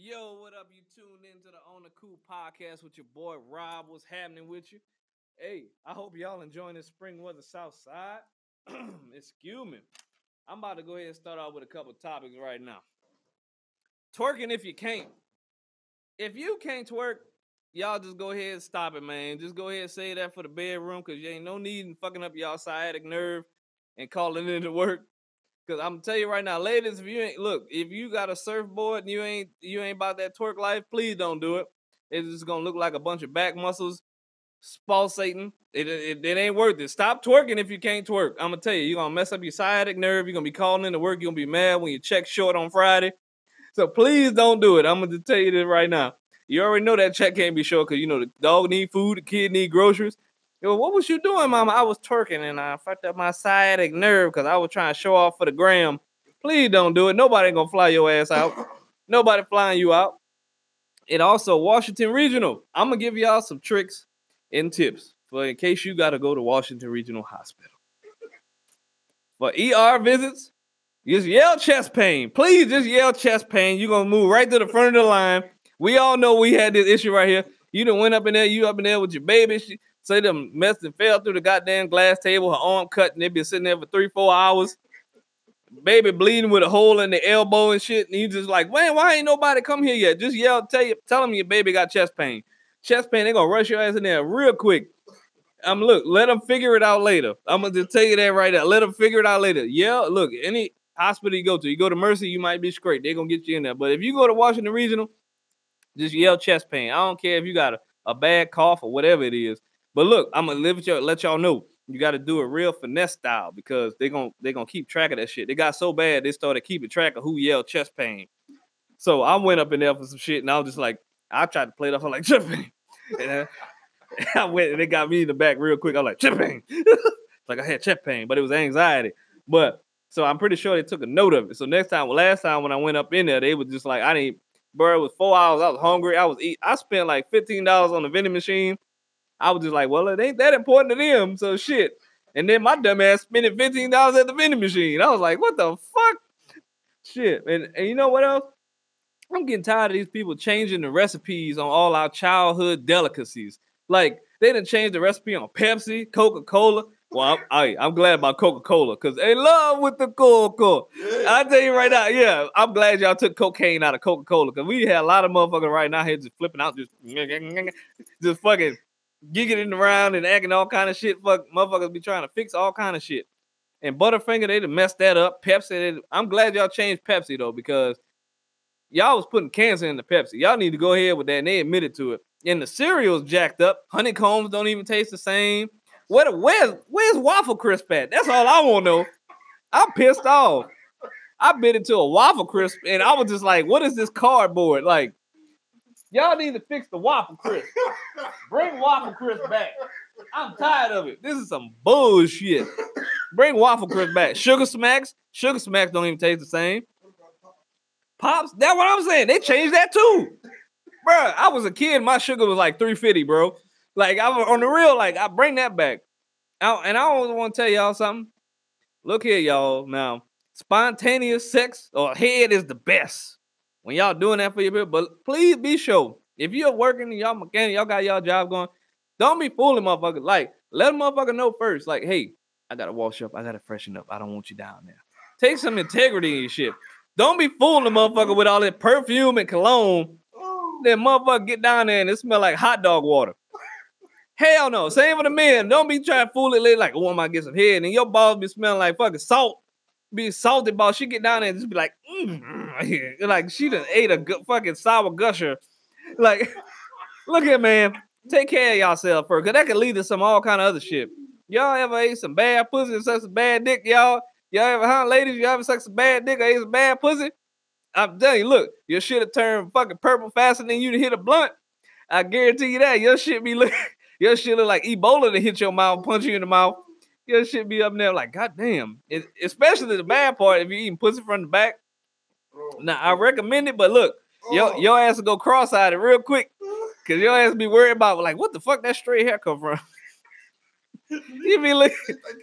Yo, what up? You tuned into the On the Cool podcast with your boy Rob. What's happening with you? Hey, I hope y'all enjoying this spring weather south side. Excuse me. I'm about to go ahead and start off with a couple topics right now. Twerking if you can't. If you can't twerk, y'all just go ahead and stop it, man. Just go ahead and say that for the bedroom because you ain't no need in fucking up y'all sciatic nerve and calling it into work. Cause I'm tell you right now, ladies, if you ain't look, if you got a surfboard and you ain't you ain't about that twerk life, please don't do it. It's just gonna look like a bunch of back muscles pulsating. It, it, it ain't worth it. Stop twerking if you can't twerk. I'm gonna tell you, you're gonna mess up your sciatic nerve. You're gonna be calling into work. You're gonna be mad when your check short on Friday. So please don't do it. I'm gonna tell you this right now. You already know that check can't be short because you know the dog need food, the kid need groceries. Yo, what was you doing, mama? I was twerking and I fucked up my sciatic nerve because I was trying to show off for the gram. Please don't do it. Nobody gonna fly your ass out. Nobody flying you out. And also Washington Regional. I'm gonna give y'all some tricks and tips for in case you gotta go to Washington Regional Hospital. For ER visits, just yell chest pain. Please just yell chest pain. You're gonna move right to the front of the line. We all know we had this issue right here. You done went up in there, you up in there with your baby. She, say them messed and fell through the goddamn glass table, her arm cut, and they been sitting there for three, four hours. Baby bleeding with a hole in the elbow and shit. And you just like, man, why ain't nobody come here yet? Just yell, tell you, tell them your baby got chest pain. Chest pain, they gonna rush your ass in there real quick. I'm um, look, let them figure it out later. I'm gonna just tell you that right now. Let them figure it out later. Yeah, look, any hospital you go to, you go to Mercy, you might be straight. They're gonna get you in there. But if you go to Washington Regional, just yell chest pain. I don't care if you got a, a bad cough or whatever it is. But look, I'm gonna live y'all, let y'all know you got to do it real finesse style because they're gonna they're gonna keep track of that shit. They got so bad they started keeping track of who yelled chest pain. So I went up in there for some shit and I was just like, I tried to play it off I'm like chest pain. I, went and they got me in the back real quick. I was like, chest pain. like I had chest pain, but it was anxiety. But so I'm pretty sure they took a note of it. So next time, well, last time when I went up in there, they were just like, I didn't, bro, it was four hours. I was hungry. I was eat. I spent like $15 on the vending machine. I was just like, well, it ain't that important to them. So shit. And then my dumb ass spending $15 at the vending machine. I was like, what the fuck? Shit. And, and you know what else? I'm getting tired of these people changing the recipes on all our childhood delicacies. Like they didn't change the recipe on Pepsi, Coca Cola. Well, I'm, I, am glad about Coca Cola because they love with the Coca. I tell you right now, yeah, I'm glad y'all took cocaine out of Coca Cola because we had a lot of motherfuckers right now here just flipping out, just just fucking giggling around and acting all kind of shit. Fuck, motherfuckers be trying to fix all kind of shit. And Butterfinger, they done messed that up. Pepsi, they, I'm glad y'all changed Pepsi though, because y'all was putting cancer in the Pepsi. Y'all need to go ahead with that. And they admitted to it. And the cereal's jacked up. Honeycombs don't even taste the same. Where, where's where's waffle crisp at? That's all I want to know. I'm pissed off. I bit into a waffle crisp and I was just like, what is this cardboard? Like, Y'all need to fix the waffle crisp. Bring waffle crisp back. I'm tired of it. This is some bullshit. Bring waffle crisp back. Sugar smacks. Sugar smacks don't even taste the same. Pops, that's what I'm saying. They changed that too. Bro, I was a kid. My sugar was like 350, bro. Like I was on the real, like I bring that back. I, and I always want to tell y'all something. Look here, y'all. Now, spontaneous sex or head is the best when y'all doing that for your people. But please be sure if you're working y'all mechanic, y'all got y'all job going, don't be fooling motherfuckers. Like, let a motherfucker know first. Like, hey, I gotta wash up, I gotta freshen up. I don't want you down there. Take some integrity in your shit. Don't be fooling the motherfucker with all that perfume and cologne. That motherfucker get down there and it smell like hot dog water. Hell no. Same for the men. Don't be trying to fool it like, oh, I might get some head. And your balls be smelling like fucking salt be salty about. She get down there and just be like, mm, like she just ate a good fucking sour gusher. Like, look at man, take care of yourself first, cause that could lead to some all kind of other shit. Y'all ever ate some bad pussy and such a bad dick, y'all? Y'all ever, huh, ladies? Y'all ever suck some bad dick or ate some bad pussy? I'm telling you, look, your shit have turned fucking purple faster than you to hit a blunt. I guarantee you that. Your shit be look, your shit look like Ebola to hit your mouth, punch you in the mouth your shit be up there like, God damn. It, especially the bad part if you eating pussy from the back. Now I recommend it, but look, your oh. your ass will go cross-eyed real quick. Cause your ass be worried about like what the fuck that straight hair come from. you be like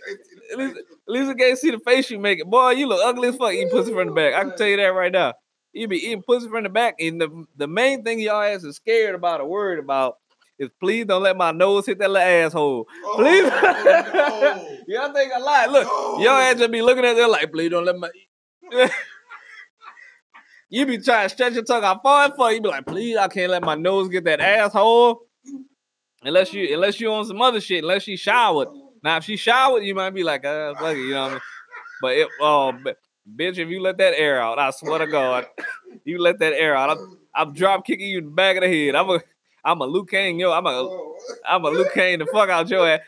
Lisa, Lisa can't see the face you make it. Boy, you look ugly as fuck eating pussy from the back. I can tell you that right now. You be eating pussy from the back. And the, the main thing y'all ass is scared about or worried about is please don't let my nose hit that little asshole. Please. Oh, no. y'all think a lot. Look, No. y'all ass just be looking at there like, please don't let my. You be trying to stretch your tongue out far and far. You be like, please, I can't let my nose get that asshole. Unless you, unless you on some other shit. Unless she showered. Now, if she showered, you might be like, uh, fuck it, you know what I mean? But it, oh, b- bitch, if you let that air out, I swear to God, you let that air out, I'm, I'm drop kicking you in the back of the head. I'm a, I'm a Luke Kane, yo. I'm a. I'm a Luke Kane the fuck out your ass.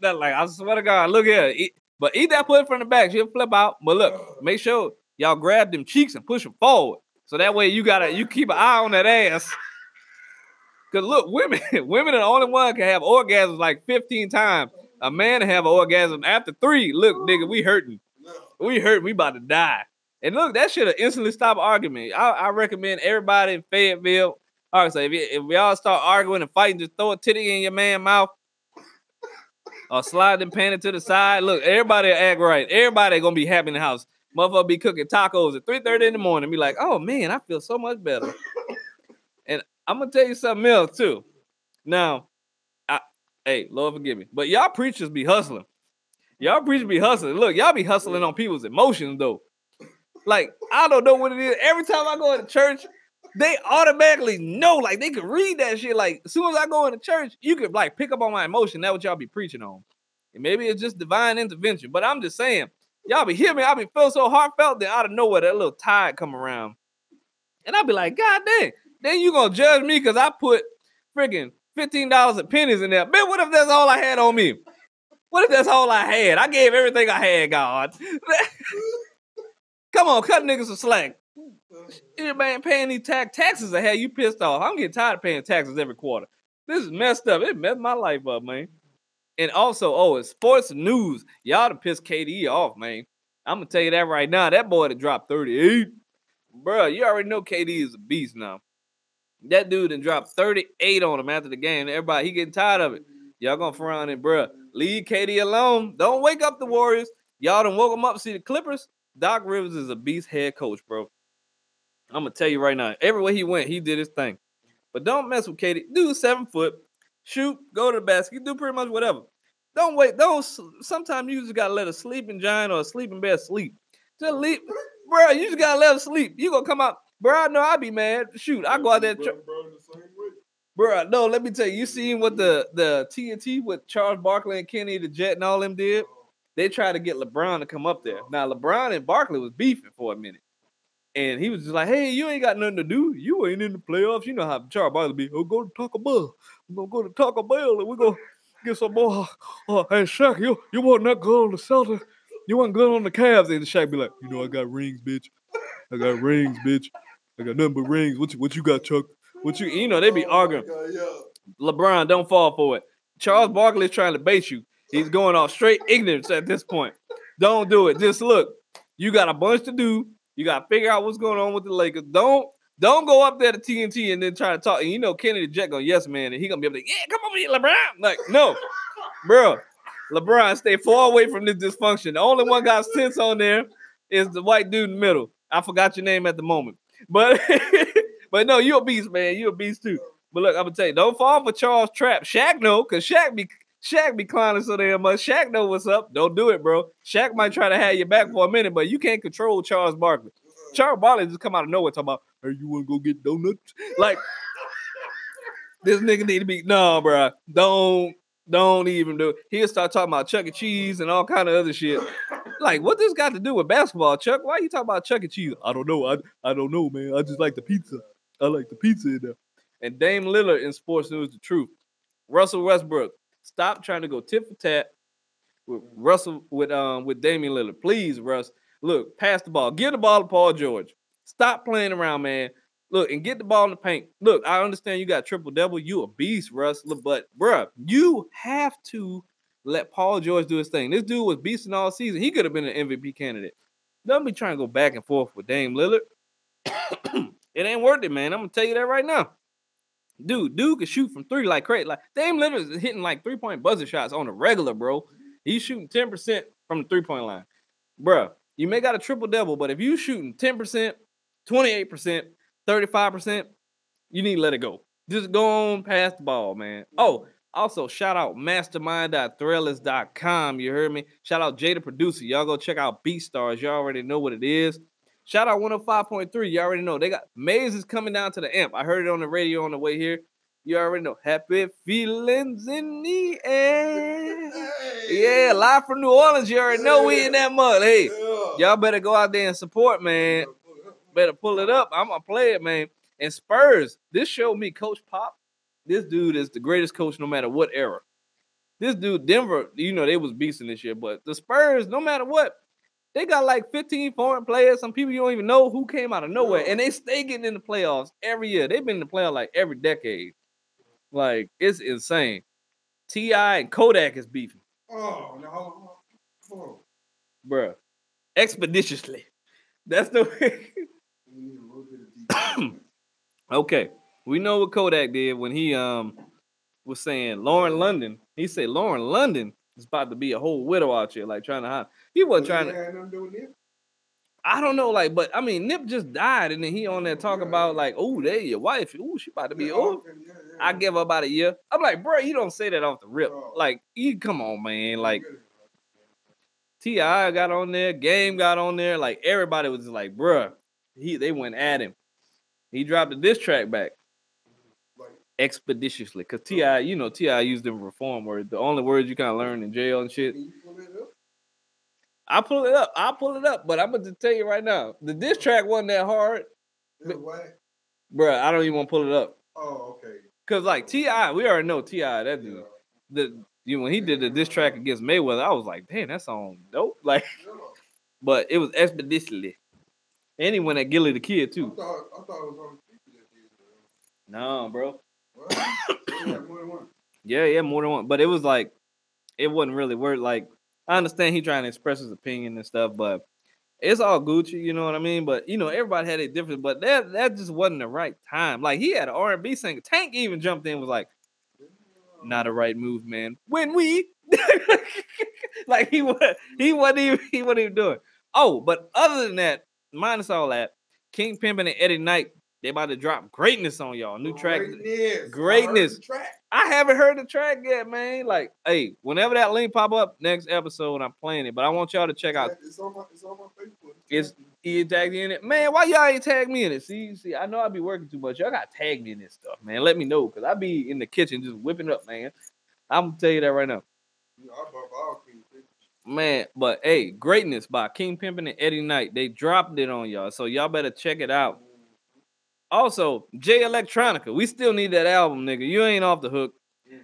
That like I swear to God, look here. Eat, but eat that pussy from the back. She'll flip out. But look, make sure y'all grab them cheeks and push them forward. So that way you gotta you keep an eye on that ass. Cause look, women, women are the only one can have orgasms like 15 times. A man have an orgasm after three. Look, nigga, we hurting. We hurt. We about to die. And look, that should have instantly stopped argument. I, I recommend everybody in Fayetteville. All right, so if, y- if we all start arguing and fighting, just throw a titty in your man mouth or slide them panty to the side. Look, everybody act right. Everybody gonna be happy in the house. Motherfucker be cooking tacos at 3:30 in the morning. Be like, oh man, I feel so much better. and I'm gonna tell you something else too. Now, I hey, Lord forgive me, but y'all preachers be hustling. Y'all preachers be hustling. Look, y'all be hustling on people's emotions though. Like, I don't know what it is. Every time I go into church, they automatically know, like they can read that shit. Like, as soon as I go into church, you could like pick up on my emotion. That's what y'all be preaching on. And maybe it's just divine intervention. But I'm just saying, y'all be hearing me. I be feeling so heartfelt that out of nowhere, that little tide come around. And I'll be like, God dang, then you gonna judge me because I put freaking $15 of pennies in there. Man, what if that's all I had on me? What if that's all I had? I gave everything I had, God. Come on, cut niggas some slack. Man, paying these tax taxes ahead, you pissed off. I'm getting tired of paying taxes every quarter. This is messed up. It messed my life up, man. And also, oh, it's sports news. Y'all to piss KD off, man. I'm gonna tell you that right now. That boy that dropped 38. Bruh, you already know KD is a beast now. That dude done dropped 38 on him after the game. Everybody, he getting tired of it. Y'all gonna frown it, bruh. Leave KD alone. Don't wake up the Warriors. Y'all done woke them up. See the Clippers? Doc Rivers is a beast head coach, bro. I'm gonna tell you right now. Everywhere he went, he did his thing. But don't mess with KD. Dude, seven foot, shoot, go to the basket, do pretty much whatever. Don't wait. Don't. Sometimes you just gotta let a sleeping giant or a sleeping bear sleep. Just leave, bro. You just gotta let him sleep. You gonna come out, bro? I know I be mad. Shoot, I go out there. Bro, bro, the same way. Bro, no, let me tell you. You seen what the the TNT with Charles Barkley and Kenny the Jet and all them did? They tried to get LeBron to come up there. Now LeBron and Barkley was beefing for a minute, and he was just like, "Hey, you ain't got nothing to do. You ain't in the playoffs. You know how Charles Barkley be. Oh, go to Taco Bell. Gonna go to Taco Bell and we're gonna get some more. Oh, hey Shaq, you you wasn't that good on the Celtics. You wasn't good on the Cavs." And the Shaq be like, "You know, I got rings, bitch. I got rings, bitch. I got nothing but rings. What you what you got, Chuck? What you you know they be arguing." LeBron, don't fall for it. Charles Barkley is trying to bait you. He's going off straight ignorance at this point. Don't do it. Just look. You got a bunch to do. You got to figure out what's going on with the Lakers. Don't don't go up there to TNT and then try to talk. And you know Kenny the Jet going yes man, and he gonna be like, yeah, come over here, LeBron. Like no, bro. LeBron, stay far away from this dysfunction. The only one got sense on there is the white dude in the middle. I forgot your name at the moment, but but no, you're a beast, man. You're a beast too. But look, I'm gonna tell you, don't fall for Charles Trap. Shaq know, cause Shaq be Shaq be clowning so damn much. Shaq know what's up. Don't do it, bro. Shaq might try to have you back for a minute, but you can't control Charles Barkley. Charles Barkley just come out of nowhere talking about, hey, you wanna go get donuts? Like this nigga need to be no, bro. Don't don't even do it. He'll start talking about Chuck E. Cheese and all kind of other shit. Like, what this got to do with basketball, Chuck? Why you talking about Chuck E. Cheese? I don't know. I I don't know, man. I just like the pizza. I like the pizza in there. And Dame Lillard in sports news, the truth. Russell Westbrook, stop trying to go tit for tat with Russell with um with Damian Lillard. Please, Russ. Look, pass the ball. Give the ball to Paul George. Stop playing around, man. Look and get the ball in the paint. Look, I understand you got triple double. You a beast, Russ. But bruh, you have to let Paul George do his thing. This dude was beasting all season. He could have been an MVP candidate. Don't be trying to go back and forth with Dame Lillard. it ain't worth it, man. I'm gonna tell you that right now. Dude, dude can shoot from three like crazy. Like Dame Lillard is hitting like three point buzzer shots on a regular, bro. He's shooting 10% from the three point line. Bruh, You may got a triple double, but if you shooting 10%, 28%, 35%, you need to let it go. Just go on past the ball, man. Oh, also shout out mastermind.thrillers.com. You heard me? Shout out Jada producer. Y'all go check out BeatStars. Y'all already know what it is. Shout out 105.3. You already know they got Maze is coming down to the amp. I heard it on the radio on the way here. You already know. Happy feelings in the air. Yeah, live from New Orleans. You already know we in that mud. Hey, y'all better go out there and support, man. Better pull it up. I'm gonna play it, man. And Spurs, this showed me Coach Pop. This dude is the greatest coach no matter what era. This dude, Denver, you know, they was beasting this year, but the Spurs, no matter what, they got like 15 foreign players. Some people you don't even know who came out of nowhere, and they stay getting in the playoffs every year. They've been in the playoffs like every decade. Like it's insane. T.I. and Kodak is beefing, Oh, no, hold on, hold on. bruh. Expeditiously. That's the way. We need a little bit of deep. Okay, we know what Kodak did when he um was saying Lauren London. He said Lauren London is about to be a whole widow out here, like trying to hide. He wasn't trying to. Had nothing to do with it. I don't know, like, but I mean, Nip just died, and then he on there talking about like, oh, there your wife. Oh, she about to be Yeah, old. yeah, yeah, I yeah. give her about a year. I'm like, bro, you don't say that off the rip. Bro. Like, you come on, man. Like, T.I. got on there, Game got on there. Like, everybody was just like, bruh. He they went at him. He dropped the diss track back expeditiously because T.I., you know, T.I. used them reform words. The only words you kind of learn in jail and shit. can you it up? I pull it up. I pull it up. But I'm gonna tell you right now, the diss track wasn't that hard, bruh. I don't even want to pull it up Oh, okay. because like T.I., we already know Ti. That dude. Yeah. The you when he did the diss track against Mayweather, I was like, damn, that song dope. Like, but it was expeditiously. And he went at Gillie the Kid I too. thought, I thought it was on people that did it. No, bro. What? They had more than one. Yeah, yeah, more than one. But it was like, it wasn't really word. Like, I understand he trying to express his opinion and stuff, but it's all Gucci, you know what I mean? But you know, everybody had it different. But that that just wasn't the right time. Like he had an R and B singer. Tank even jumped in, was like, not a right move, man. When we like he was he wasn't even he wasn't even doing. Oh, but other than that, minus all that, King Pimpin and Eddie Knight, they about to drop greatness on y'all. New track. Greatness. I Greatness. the Track. I haven't heard the track yet, man. Like, hey, whenever that link pop up next episode, I'm playing it. But I want y'all to check out. It's on my, it's on my Facebook. It's- He tagged you in it, man. Why y'all ain't tag me in it? See, see, I know I be working too much. Y'all got tag me in this stuff, man. Let me know, cause I be in the kitchen just whipping up, man. I'm gonna tell you that right now, You know, I bought all King Prince. man. But hey, greatness by King Pimpin and Eddie Knight. They dropped it on y'all, so y'all better check it out. Also, Jay Electronica, we still need that album, nigga. You ain't off the hook.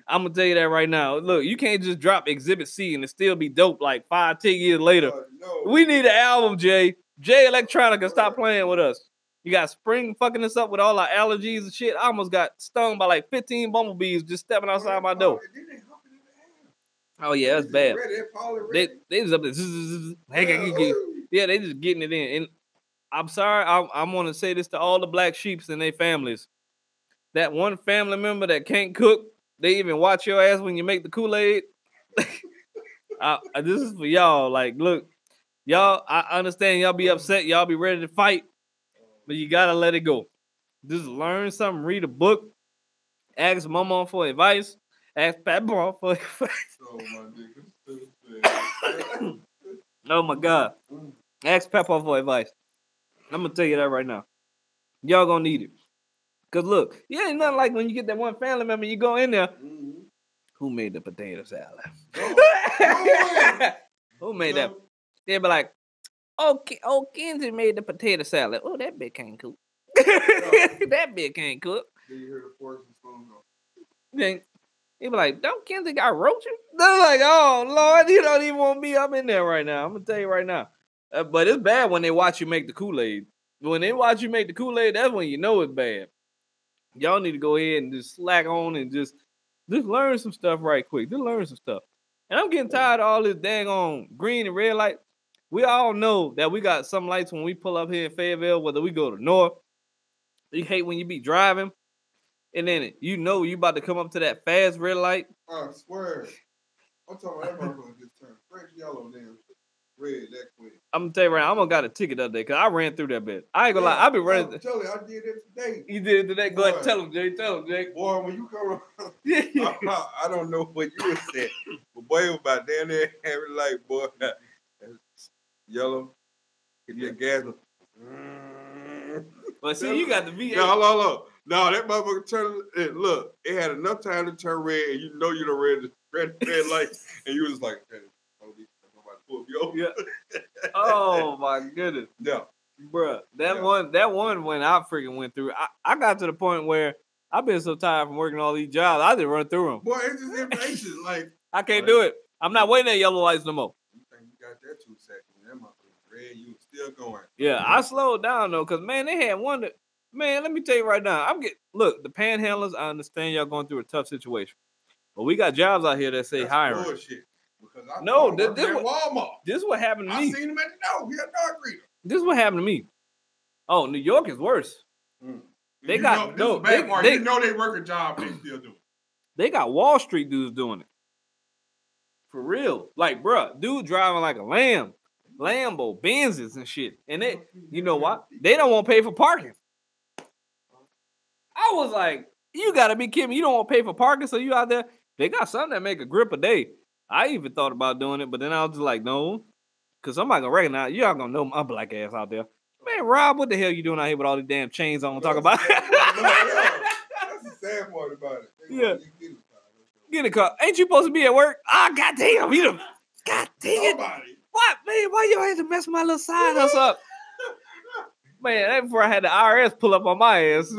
I'm gonna tell you that right now. Look, you can't just drop Exhibit C and it still be dope like five, ten years later. Uh, no. We need an album, Jay. Jay Electronica, stop playing with us. You got spring fucking us up with all our allergies and shit. I almost got stung by like 15 bumblebees just stepping outside my door. They. Oh yeah, that's bad. They're They just up there. Yeah, they just getting it in. And I'm sorry, I, I'm gonna say this to all the black sheeps and their families. That one family member that can't cook, they even watch your ass when you make the Kool-Aid. I- this is for y'all. Like, look, y'all, I understand y'all be upset, y'all be ready to fight, but you gotta let it go. Just learn something, read a book, ask mama for advice, ask papa for advice. Oh, my Oh my god. Ask Pepper for advice. I'm gonna tell you that right now. Y'all gonna need it. Cause look, yeah, ain't nothing like when you get that one family member, you go in there. Mhm. Who made the potato salad? Go. Who made that? No. They'll be like, oh, oh, Kenzie made the potato salad. Oh, that bitch can't cook. that bitch can't cook. Then you hear the forks and spoon go. Then he be like, don't Kenzie got roaches? They're like, oh Lord, you don't even want me up in there right now. I'm gonna tell you right now. Uh, but it's bad when they watch you make the Kool-Aid. When they watch you make the Kool-Aid, that's when you know it's bad. Y'all need to go ahead and just slack on and just just learn some stuff right quick. Just learn some stuff. And I'm getting tired of all this dang on green and red light. We all know that we got some lights when we pull up here in Fayetteville, whether we go to north. You hate when you be driving, and then you know you about to come up to that fast red light. I swear. I'm talking about going to just turned fresh yellow damn red that quick. I'm gonna tell you right, now, I almost got a ticket the other day because I ran through that bit. I ain't gonna lie, I be running. I'm telling you, I did it today. You did it today. Go ahead, tell him, Jay. Tell him, Jay. Boy, when you come around, I, I don't know what you was saying, but boy, it was about down there having light, boy, yellow, hit your gas. But see, you got the V8. No, hold on, hold on. No, that motherfucker turned. It, look, it had enough time to turn red, and you know you done red the red, red light, and you was like, hey, nobody nobody pull me over. Yeah. Oh my goodness, yeah. bruh. That Yeah. one, that one when I freaking went through, I, I got to the point where I've been so tired from working all these jobs, I just run through them. Boy, it's just impatient. like, I can't do it. I'm not waiting at yellow lights no more. you think you got that two seconds? Red, you still going. Yeah, I slowed down though, cause man, they had one that man. Let me tell you right now, I'm get look the panhandlers. I understand y'all going through a tough situation, but we got jobs out here that say That's hiring. Bullshit. Because I No, this- this, this at Walmart. This is what happened to I me. seen him at the door. He a dog breeder. This is what happened to me. Oh, New York is worse. Mm. They You got- know, no, is the bad they- they- you know they work a job, they still do it. They got Wall Street dudes doing it. For real. Like, bruh, dude driving like a lamb. Lambo, Benzes and shit. And they, you know what? They don't want to pay for parking. I was like, you gotta be kidding me. You don't want to pay for parking, so you out there. They got something that make a grip a day. I even thought about doing it, but then I was just like, no. Cause somebody gonna recognize y'all gonna know my black ass out there. Man, Rob, what the hell you doing out here with all these damn chains on? Talk about That's the sad part about it. Yeah. want you to get it. get in the car. Ain't you supposed to be at work? Ah, goddamn, you done, God dang it. Nobody. What, man? Why you had to mess my little side hustle up? Man, that before I had the IRS pull up on my ass.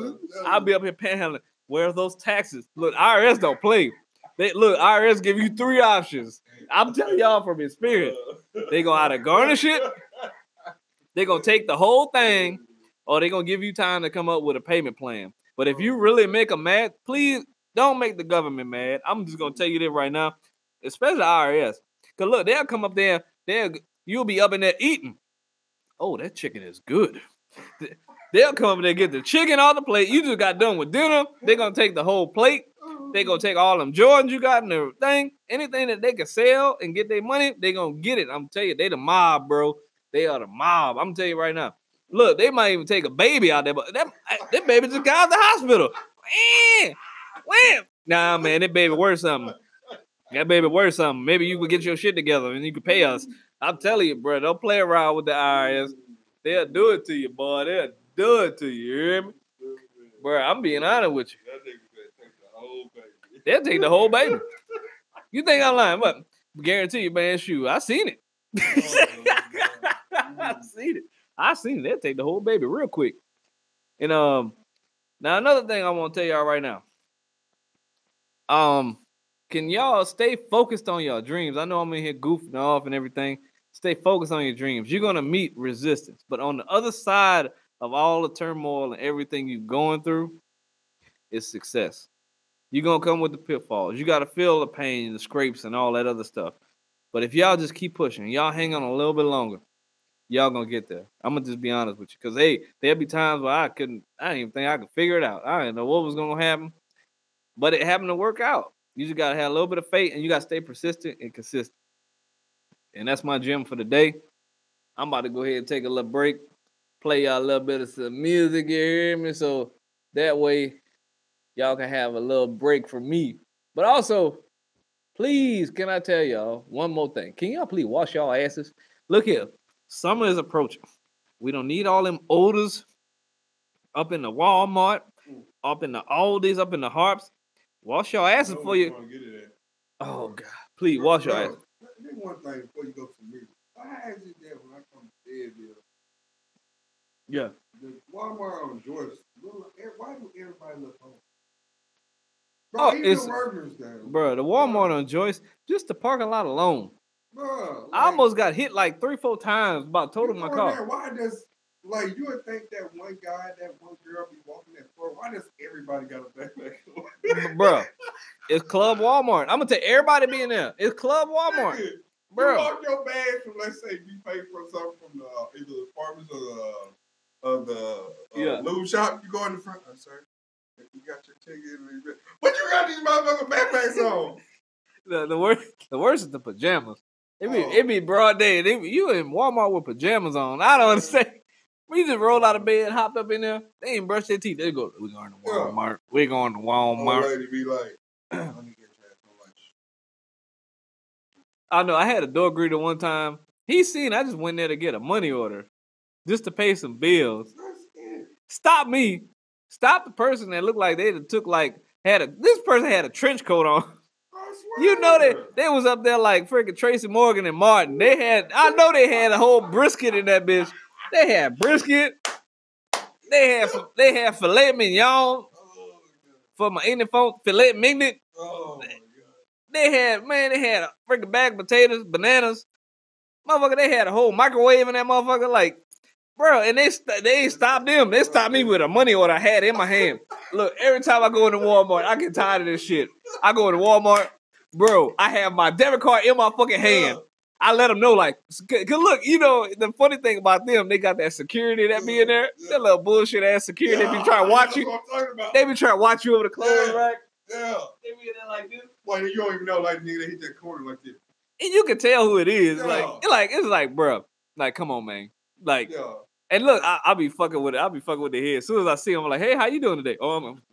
I'll be up here panhandling. Where's those taxes? Look, IRS don't play. They look, IRS give you three options. I'm telling y'all from experience. They gonna either garnish it, they gonna take the whole thing, or they gonna give you time to come up with a payment plan. But if you really make them mad, please don't make the government mad. I'm just gonna tell you this right now, especially IRS. Cause look, they'll come up there, they'll you'll be up in there eating. Oh, that chicken is good. They'll come up there get the chicken on the plate. You just got done with dinner. They're gonna take the whole plate. They're gonna take all them Jordans you got in the thing. Anything that they can sell and get their money, they're gonna get it. I'm telling you, they the mob, bro. They are the mob. I'm telling you right now. Look, they might even take a baby out there, but that, eh, that baby just got out the hospital. Man, when? Nah, man, that baby worth something. That baby worth something. Maybe you could get your shit together and you could pay us. I'm telling you, bro, don't play around with the IRS. They'll do it to you, boy. They'll do it to you. You hear me? Bro, I'm being honest with you. That nigga said take the whole baby. They'll take the whole baby. You think I'm lying? but Guarantee you, man, shoot. I seen it. I seen it. I seen it. They'll take the whole baby real quick. And um, now another thing I want to tell y'all right now. Um, can y'all stay focused on your dreams? I know I'm in here goofing off and everything. Stay focused on your dreams. You're gonna meet resistance, but on the other side of all the turmoil and everything you're going through, is success. You're gonna come with the pitfalls. You gotta feel the pain, and the scrapes, and all that other stuff. But if y'all just keep pushing, y'all hang on a little bit longer, y'all gonna get there. I'm gonna just be honest with you, cause hey, there'll be times where I couldn't, I didn't even think I could figure it out. I didn't know what was gonna happen, but it happened to work out. You just gotta have a little bit of faith, and you gotta stay persistent and consistent. And that's my gym for the day. I'm about to go ahead and take a little break, play y'all a little bit of some music. You hear me? So that way, y'all can have a little break from me. But also, please, can I tell y'all one more thing? Can y'all please wash y'all asses? Look here, summer is approaching. We don't need all them odors up in the Walmart, mm. up in the Aldi's, up in the Harps. Wash your asses Know for you. gonna get it at. Oh God, please wash your Bro, ass. There's one thing before you go to the music. Why is it that when I come to Fayetteville, Yeah. the Walmart on George, look, eh, why do everybody look home? Oh, Bro, even it's- the workers down. Bro, the Walmart on Joyce, just the parking lot alone. Bro, I almost got hit like three, four times about totaled my car. Why does like you would think that one guy, that one girl be walking that floor? Why does everybody got a backpack? Bro, it's Club Walmart. I'm gonna tell everybody being there. It's Club Walmart. Bro. You walk your bag from let's say you pay for something from the uh, either the apartments or the of the uh, Yeah. lube shop. You go in the front, uh, sir. You got your ticket, and you- but you got these motherfucking backpacks on. The, the worst the worst is the pajamas. It be Oh. it be broad day. They, you in Walmart with pajamas on. I don't understand. We just rolled out of bed, hopped up in there. They ain't brush their teeth. They go, we going to Yeah. Walmart. We going to Old Walmart. lady be like, let me get your some lunch. I know. I had a door greeter one time. He seen. I just went there to get a money order, just to pay some bills. Stop me. Stop the person that looked like they took like had a. This person had a trench coat on. You know that they was up there like freaking Tracy Morgan and Martin. They had. I know they had a whole brisket in that bitch. They had brisket. They had they had filet mignon for my Indian phone filet mignon. oh. They had man, they had a freaking bag of potatoes, bananas. Motherfucker, they had a whole microwave in that motherfucker. Like, bro, and they st- they stopped them. They stopped me with a money order I had in my hand. Look, every time I go into Walmart, I get tired of this shit. I go into Walmart, bro. I have my debit card in my fucking hand. I let them know, like, cause look, you know, the funny thing about them, they got that security that be in there. That little bullshit ass security. They be trying to watch you. What I'm talking about. They be trying to watch you over the clothes Yeah. rack. yeah. They be in there like this. Well, you don't even know, like, nigga, they hit that corner like this. and you can tell who it is. Yeah. Like, it like it's like, bro, like, come on, man. Like, Yeah. and look, I, I'll be fucking with it. I'll be fucking with the head. As soon as I see him, I'm like, hey, how you doing today? Oh, I'm, I'm good.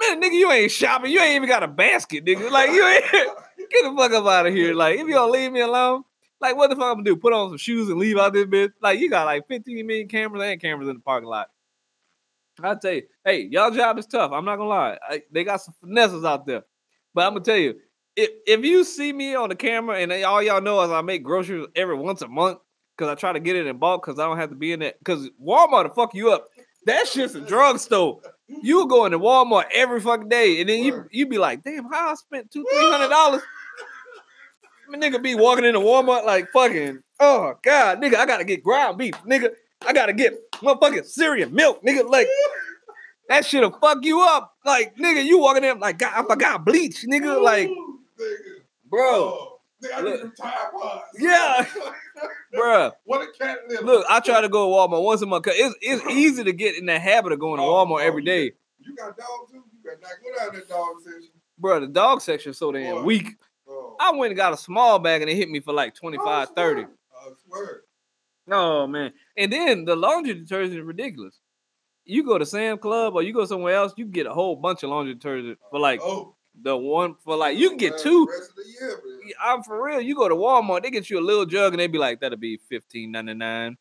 Man, nigga, you ain't shopping. You ain't even got a basket, nigga. Like, you ain't get the fuck up out of here. Like, if you don't leave me alone, like, what the fuck I'm gonna do? Put on some shoes and leave out this bitch? Like, you got like 15 million cameras and cameras in the parking lot. I tell you, hey, y'all job is tough. I'm not gonna lie. I, they got some finesses out there, but I'm gonna tell you, if if you see me on the camera and they- all y'all know is I make groceries every once a month because I try to get it in bulk because I don't have to be in that because Walmart will fuck you up. That shit's a drugstore. You go into Walmart every fucking day, and then you you be like, damn, how I spent two three hundred dollars. My nigga be walking into Walmart like fucking, oh god, nigga, I gotta get ground beef, nigga. I gotta get motherfucking Syrian milk, nigga. Like that shit'll fuck you up. Like, nigga, you walking in like, God, I forgot bleach, nigga. Like, bro, Oh, I Look. need Tide Pods. Yeah. bruh. what a cat live. Look, I try to go to Walmart once a month. Cause it's it's easy to get in the habit of going to Oh, Walmart oh, every you day. You got dogs too? You got like, go down that dog section. Bro, the dog section so damn Boy. weak. Oh. I went and got a small bag and it hit me for like 25, 30. I swear. Oh man. And then the laundry detergent is ridiculous. You go to Sam Club or you go somewhere else, you get a whole bunch of laundry detergent for like oh, oh. The one for like you can get two. Rest of the year, I'm for real. You go to Walmart, they get you a little jug and they be like, that'll be fifteen ninety nine.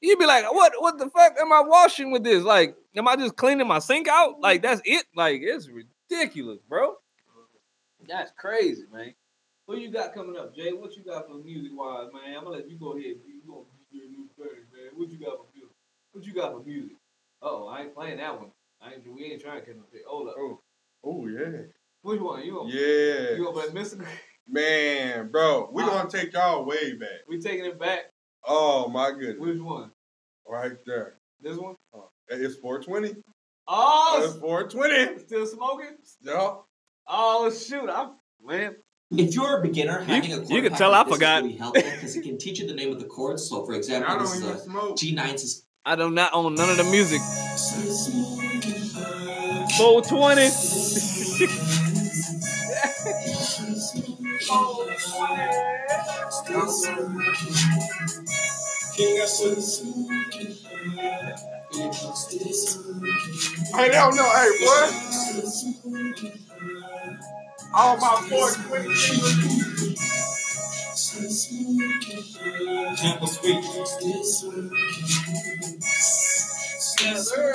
You'd be like, what? What the fuck am I washing with this? Like, am I just cleaning my sink out? Like, that's it. Like, it's ridiculous, bro. That's crazy, man. What you got coming up, Jay? What you got for music wise, man? I'm gonna let you go ahead. You gonna do your new thing, man. What you got for music? What you got for music? Oh, I ain't playing that one. I ain't. We ain't trying to get no pick. Hold up. Oh, oh yeah. Which one? You gonna? Yeah. You gonna play Missing? Man, bro, we Uh, gonna take y'all way back. We taking it back. Oh my goodness. Which one? Right there. This one? It's 420. Oh, It's Oh, 420. still smoking? Yeah. Oh shoot! I'm man. If you're a beginner, having a chord you can tell like I this forgot. is really helpful because it can teach you the name of the chords. So, for example, I this don't is even a smoke. G9 sus- I do not own none of the music. 420. Hey, they don't know. Hey, boy. All my 420. Yes, sir.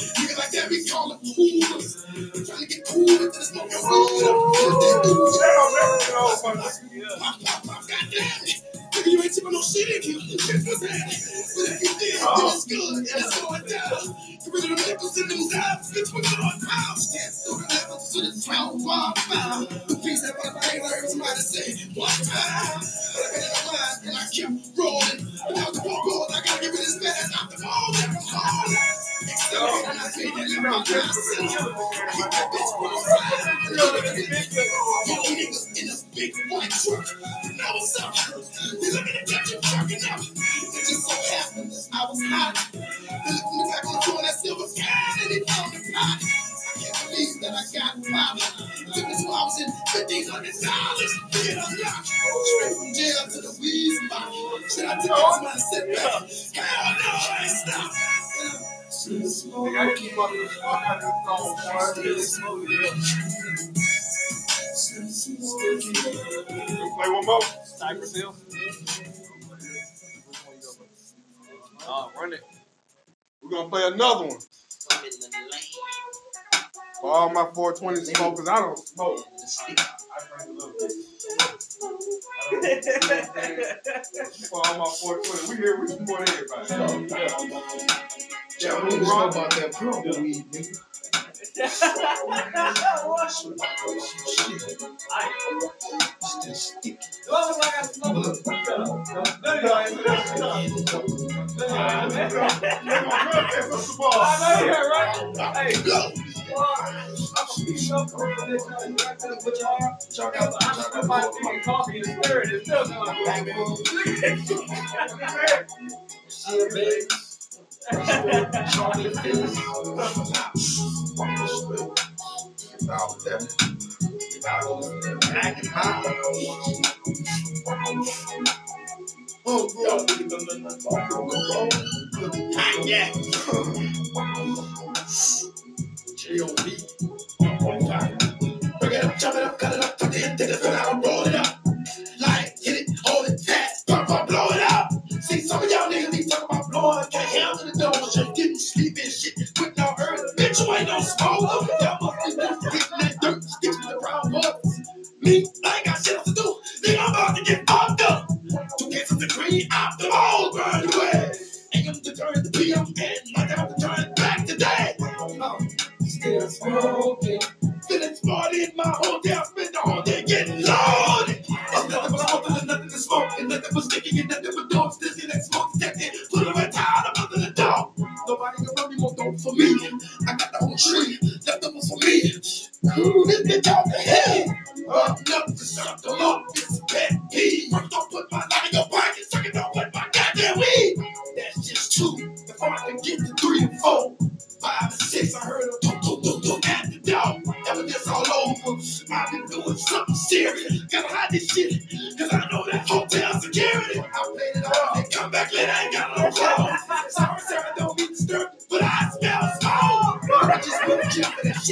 Niggas like that, we call it coolers. Trying to get cool into smoking room. Pop, pop, pop, goddamn it. You ain't tipping no shit in. This happening. But if you did, then it's oh. good. And it's going down. Get rid of them nickels and them dimes. Bitch, we're going pounds. Dance through the levels to the top. found my. The piece that I ain't heard somebody say one time. But I made it line and I kept rolling. Without the ball, I gotta as fast out the ball. I'm calling. Accelerating, I feel it in my. Keep that bitch on the side. Look at it. You niggas in this big white truck. Now what's up? Looking at. It just so happened I was hot. They the back on the door, that silver sky, and they found the pot. I can't believe that I got popped. Took me two hours and fifteen hundred dollars. Get a. Straight from jail to the weed spot. Should I take off my sit back? Hell no, I I keep up with the fuck out of this song, boy. Smoking, yeah. Play one more. Cypress Hill. Oh, run it. We're gonna play another one. For all my 420 smokers, I don't smoke. I drink a little bit. For all my 420, we here, we support everybody. Yeah, we know about that pro weed, nigga. Still sticky. Go. Chocolate fizz. About Oh, bro. Hot yak. J.O.B. Bring it up, chop it up, cut it up, tuck it take it, fill out, roll it up. Bitch, you ain't no smoke.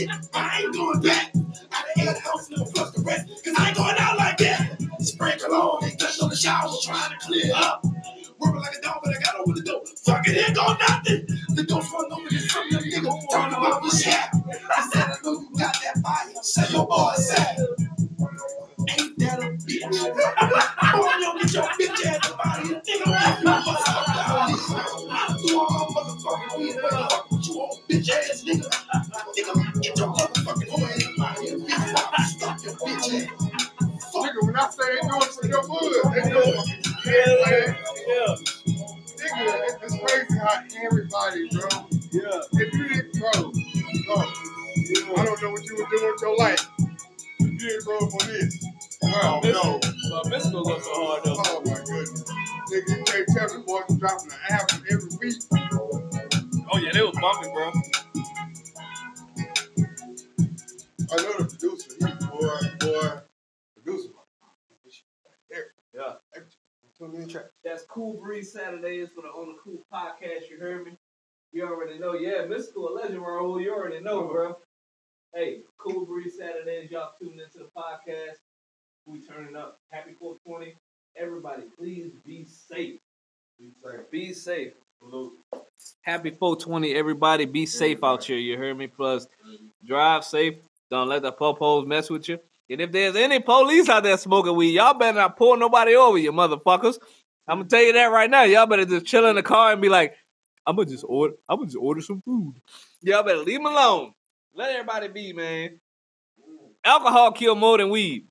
Shit. I ain't going back. I done ate the house, never flush the rest, cause I ain't going out like that. Spray cologne, ain't touched on the shower, trying to clear up. Nigga, you can't tell me dropping an album every week. Oh yeah, they was bumping, bro. I know the producer, he boy, boy, producer. Yeah. Tune in track. That's Cool Breeze Saturdays for the On the Cool podcast. You heard me? You already know. Yeah, Mystikal, a legend, bro. You already know, uh-huh. bro. Hey, Cool Breeze Saturdays. Y'all tuning into the podcast. We turning up. Happy 420. Everybody, please be safe. Be safe. Happy 420, everybody. Be safe out here. You heard me? Plus, drive safe. Don't let the popos mess with you. And if there's any police out there smoking weed, y'all better not pull nobody over, you motherfuckers. I'm gonna tell you that right now. Y'all better just chill in the car and be like, I'm gonna just order. I'm gonna just order some food. Y'all better leave them alone. Let everybody be, man. alcohol kill more than weed.